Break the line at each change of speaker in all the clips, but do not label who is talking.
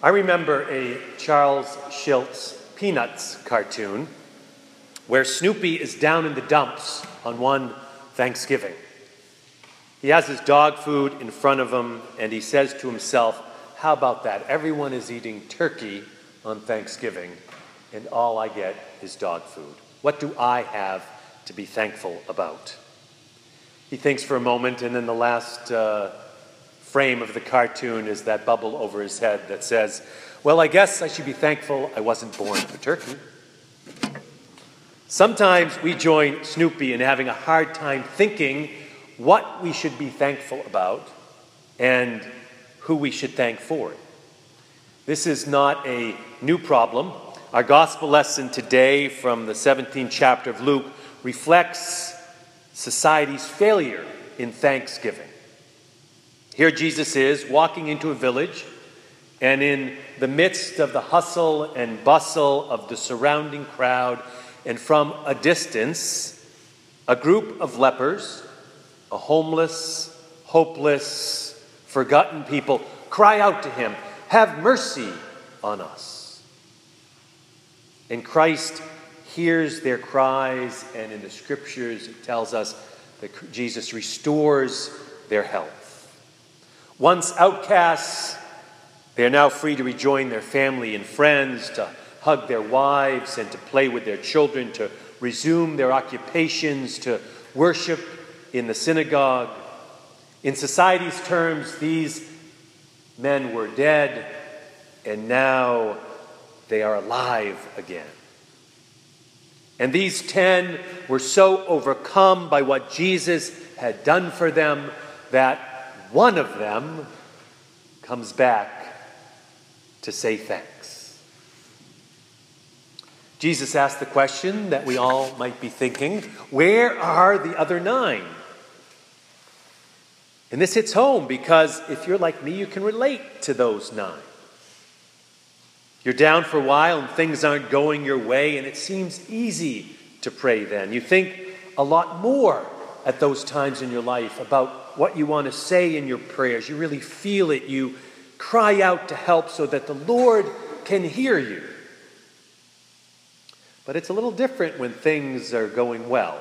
I remember a Charles Schulz Peanuts cartoon where Snoopy is down in the dumps on one Thanksgiving. He has his dog food in front of him and he says to himself, How about that? Everyone is eating turkey on Thanksgiving and all I get is dog food. What do I have to be thankful about? He thinks for a moment, and then the last uh, frame of the cartoon is that bubble over his head that says, Well, I guess I should be thankful I wasn't born a turkey. Sometimes we join Snoopy in having a hard time thinking what we should be thankful about and who we should thank for it. This is not a new problem. Our gospel lesson today from the 17th chapter of Luke reflects society's failure in thanksgiving. Here Jesus is walking into a village, and in the midst of the hustle and bustle of the surrounding crowd, and from a distance, a group of lepers, a homeless, hopeless, forgotten people, cry out to him, Have mercy on us. And Christ hears their cries, and in the scriptures it tells us that Jesus restores their health. Once outcasts, they are now free to rejoin their family and friends, to hug their wives, and to play with their children, to resume their occupations, to worship in the synagogue. In society's terms, these men were dead, and now they are alive again. And these ten were so overcome by what Jesus had done for them that one of them comes back to say thanks. Jesus asked the question that we all might be thinking where are the other nine? And this hits home because if you're like me, you can relate to those nine. You're down for a while and things aren't going your way, and it seems easy to pray then. You think a lot more at those times in your life about what you want to say in your prayers. You really feel it. You cry out to help so that the Lord can hear you. But it's a little different when things are going well.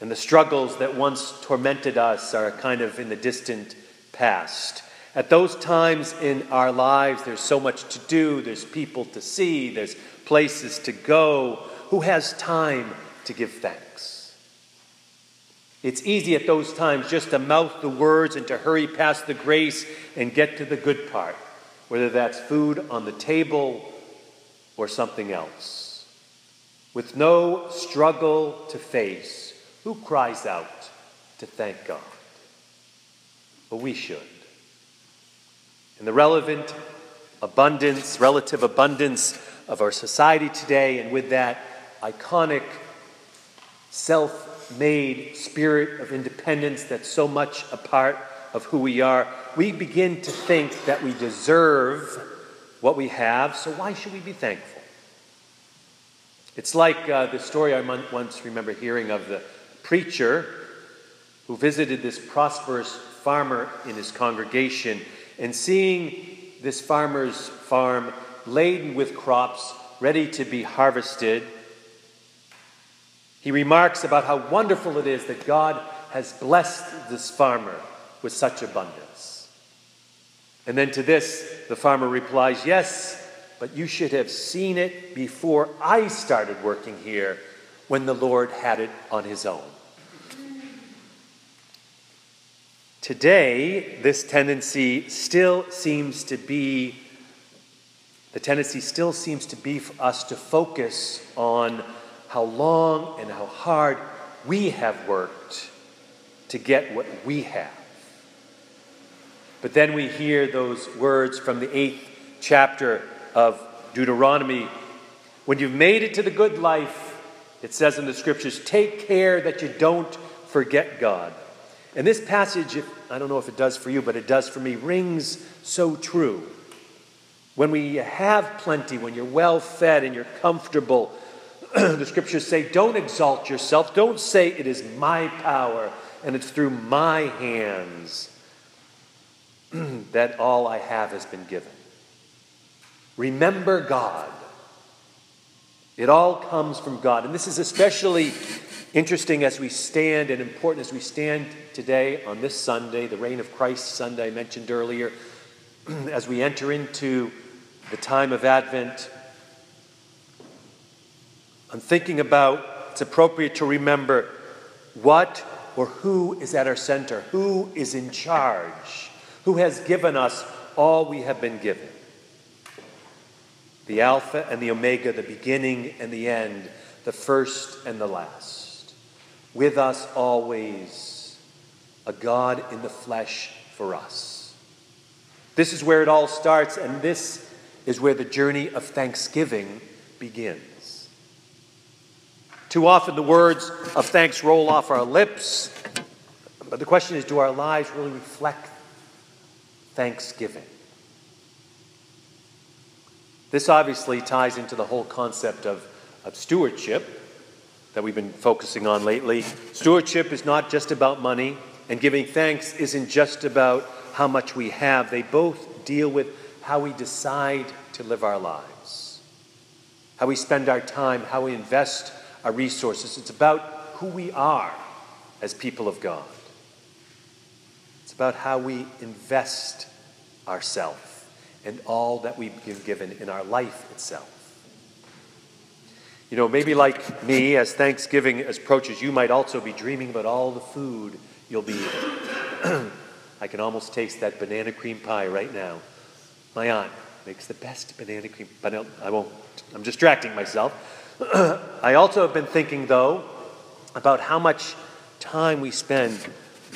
And the struggles that once tormented us are kind of in the distant past. At those times in our lives, there's so much to do, there's people to see, there's places to go. Who has time to give thanks? It's easy at those times just to mouth the words and to hurry past the grace and get to the good part, whether that's food on the table or something else. With no struggle to face, who cries out to thank God? But we should. In the relevant abundance, relative abundance of our society today, and with that iconic, self made spirit of independence that's so much a part of who we are, we begin to think that we deserve what we have, so why should we be thankful? It's like uh, the story I once remember hearing of the preacher who visited this prosperous farmer in his congregation and seeing this farmer's farm laden with crops ready to be harvested, he remarks about how wonderful it is that God has blessed this farmer with such abundance. And then to this, the farmer replies, Yes, but you should have seen it before I started working here when the Lord had it on his own. Today, this tendency still seems to be, the tendency still seems to be for us to focus on how long and how hard we have worked to get what we have. But then we hear those words from the eighth chapter of Deuteronomy. When you've made it to the good life, it says in the scriptures, take care that you don't forget God. And this passage, I don't know if it does for you, but it does for me, rings so true. When we have plenty, when you're well fed and you're comfortable, the scriptures say, don't exalt yourself. Don't say it is my power and it's through my hands. that all I have has been given. Remember God. It all comes from God. And this is especially interesting as we stand and important as we stand today on this Sunday, the Reign of Christ Sunday I mentioned earlier, as we enter into the time of Advent. I'm thinking about it's appropriate to remember what or who is at our center, who is in charge, who has given us all we have been given. The Alpha and the Omega, the beginning and the end, the first and the last. With us always, a God in the flesh for us. This is where it all starts, and this is where the journey of thanksgiving begins. Too often the words of thanks roll off our lips, but the question is do our lives really reflect thanksgiving? This obviously ties into the whole concept of, of stewardship that we've been focusing on lately. Stewardship is not just about money, and giving thanks isn't just about how much we have. They both deal with how we decide to live our lives, how we spend our time, how we invest our resources. It's about who we are as people of God. It's about how we invest ourselves and all that we've been given in our life itself. You know, maybe like me, as Thanksgiving approaches, you might also be dreaming about all the food you'll be eating. I can almost taste that banana cream pie right now. My aunt makes the best banana cream, but I won't, I'm distracting myself. I also have been thinking, though, about how much time we spend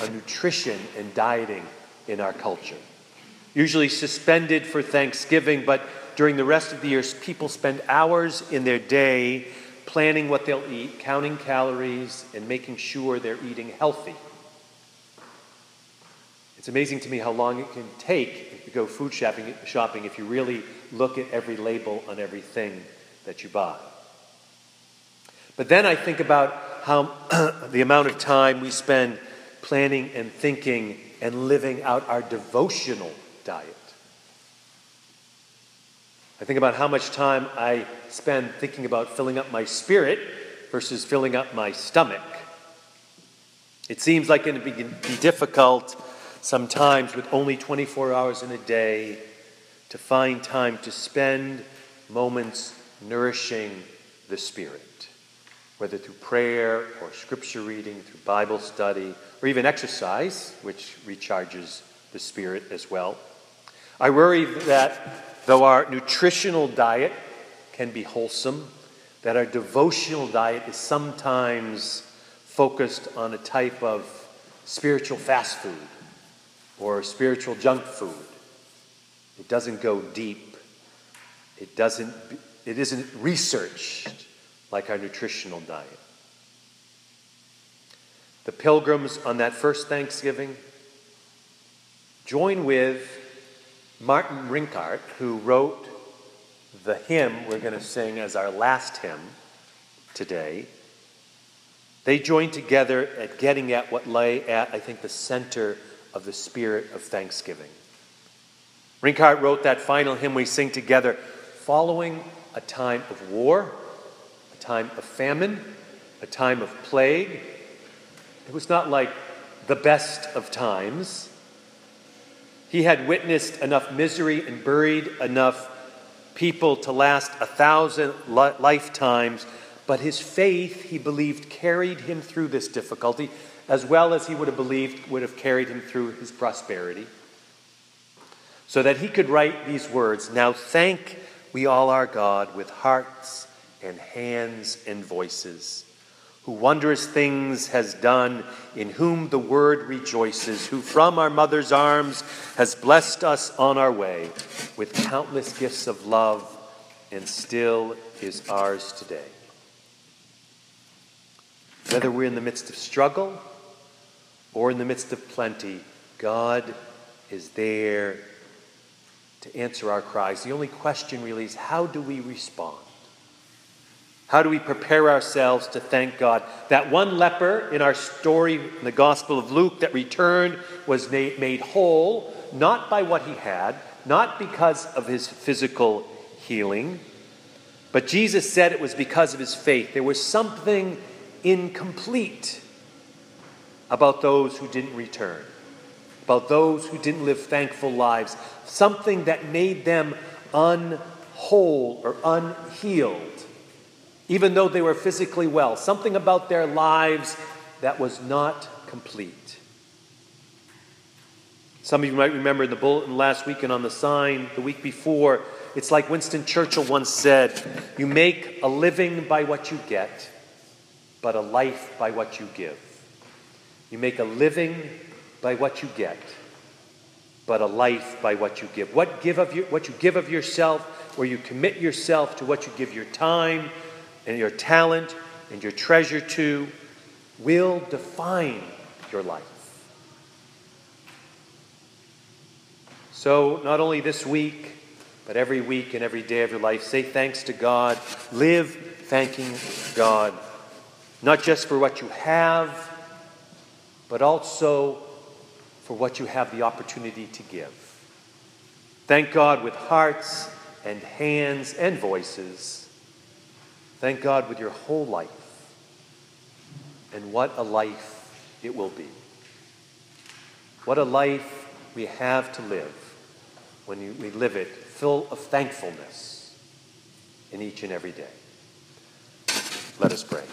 on nutrition and dieting in our culture. Usually suspended for Thanksgiving, but during the rest of the year, people spend hours in their day planning what they'll eat, counting calories, and making sure they're eating healthy. It's amazing to me how long it can take to go food shopping, shopping if you really look at every label on everything that you buy. But then I think about how the amount of time we spend planning and thinking and living out our devotional diet. I think about how much time I spend thinking about filling up my spirit versus filling up my stomach. It seems like it would be difficult sometimes with only 24 hours in a day to find time to spend moments nourishing the Spirit, whether through prayer or scripture reading, through Bible study, or even exercise, which recharges the Spirit as well. I worry that though our nutritional diet can be wholesome, that our devotional diet is sometimes focused on a type of spiritual fast food or spiritual junk food. It doesn't go deep. It doesn't it isn't researched like our nutritional diet. The pilgrims on that first Thanksgiving join with Martin Rinkart, who wrote the hymn we're going to sing as our last hymn today. They joined together at getting at what lay at, I think, the center of the spirit of thanksgiving. Rinkart wrote that final hymn we sing together following a time of war, a time of famine, a time of plague. It was not like the best of times. He had witnessed enough misery and buried enough people to last a thousand lifetimes, but his faith, he believed, carried him through this difficulty as well as he would have believed would have carried him through his prosperity, so that he could write these words Now thank we all our God with hearts and hands and voices, who wondrous things has done, in whom the word rejoices, who from our mother's arms has blessed us on our way with countless gifts of love, and still is ours today. Whether we're in the midst of struggle, or in the midst of plenty, God is there to answer our cries. The only question really is how do we respond? How do we prepare ourselves to thank God? That one leper in our story in the Gospel of Luke that returned was made whole, not by what he had, not because of his physical healing, but Jesus said it was because of his faith. There was something incomplete about those who didn't return, about those who didn't live thankful lives, something that made them unwhole or unhealed even though they were physically well, something about their lives that was not complete. Some of you might remember in the bulletin last week and on the sign the week before, it's like Winston Churchill once said You make a living by what you get, but a life by what you give. You make a living by what you get, but a life by what you give. What, give of your, what you give of yourself, where you commit yourself to what you give your time, and your talent and your treasure to will define your life. So, not only this week, but every week and every day of your life, say thanks to God. Live thanking God, not just for what you have, but also for what you have the opportunity to give. Thank God with hearts and hands and voices Thank God with your whole life. And what a life it will be. What a life we have to live when we live it full of thankfulness in each and every day. Let us pray.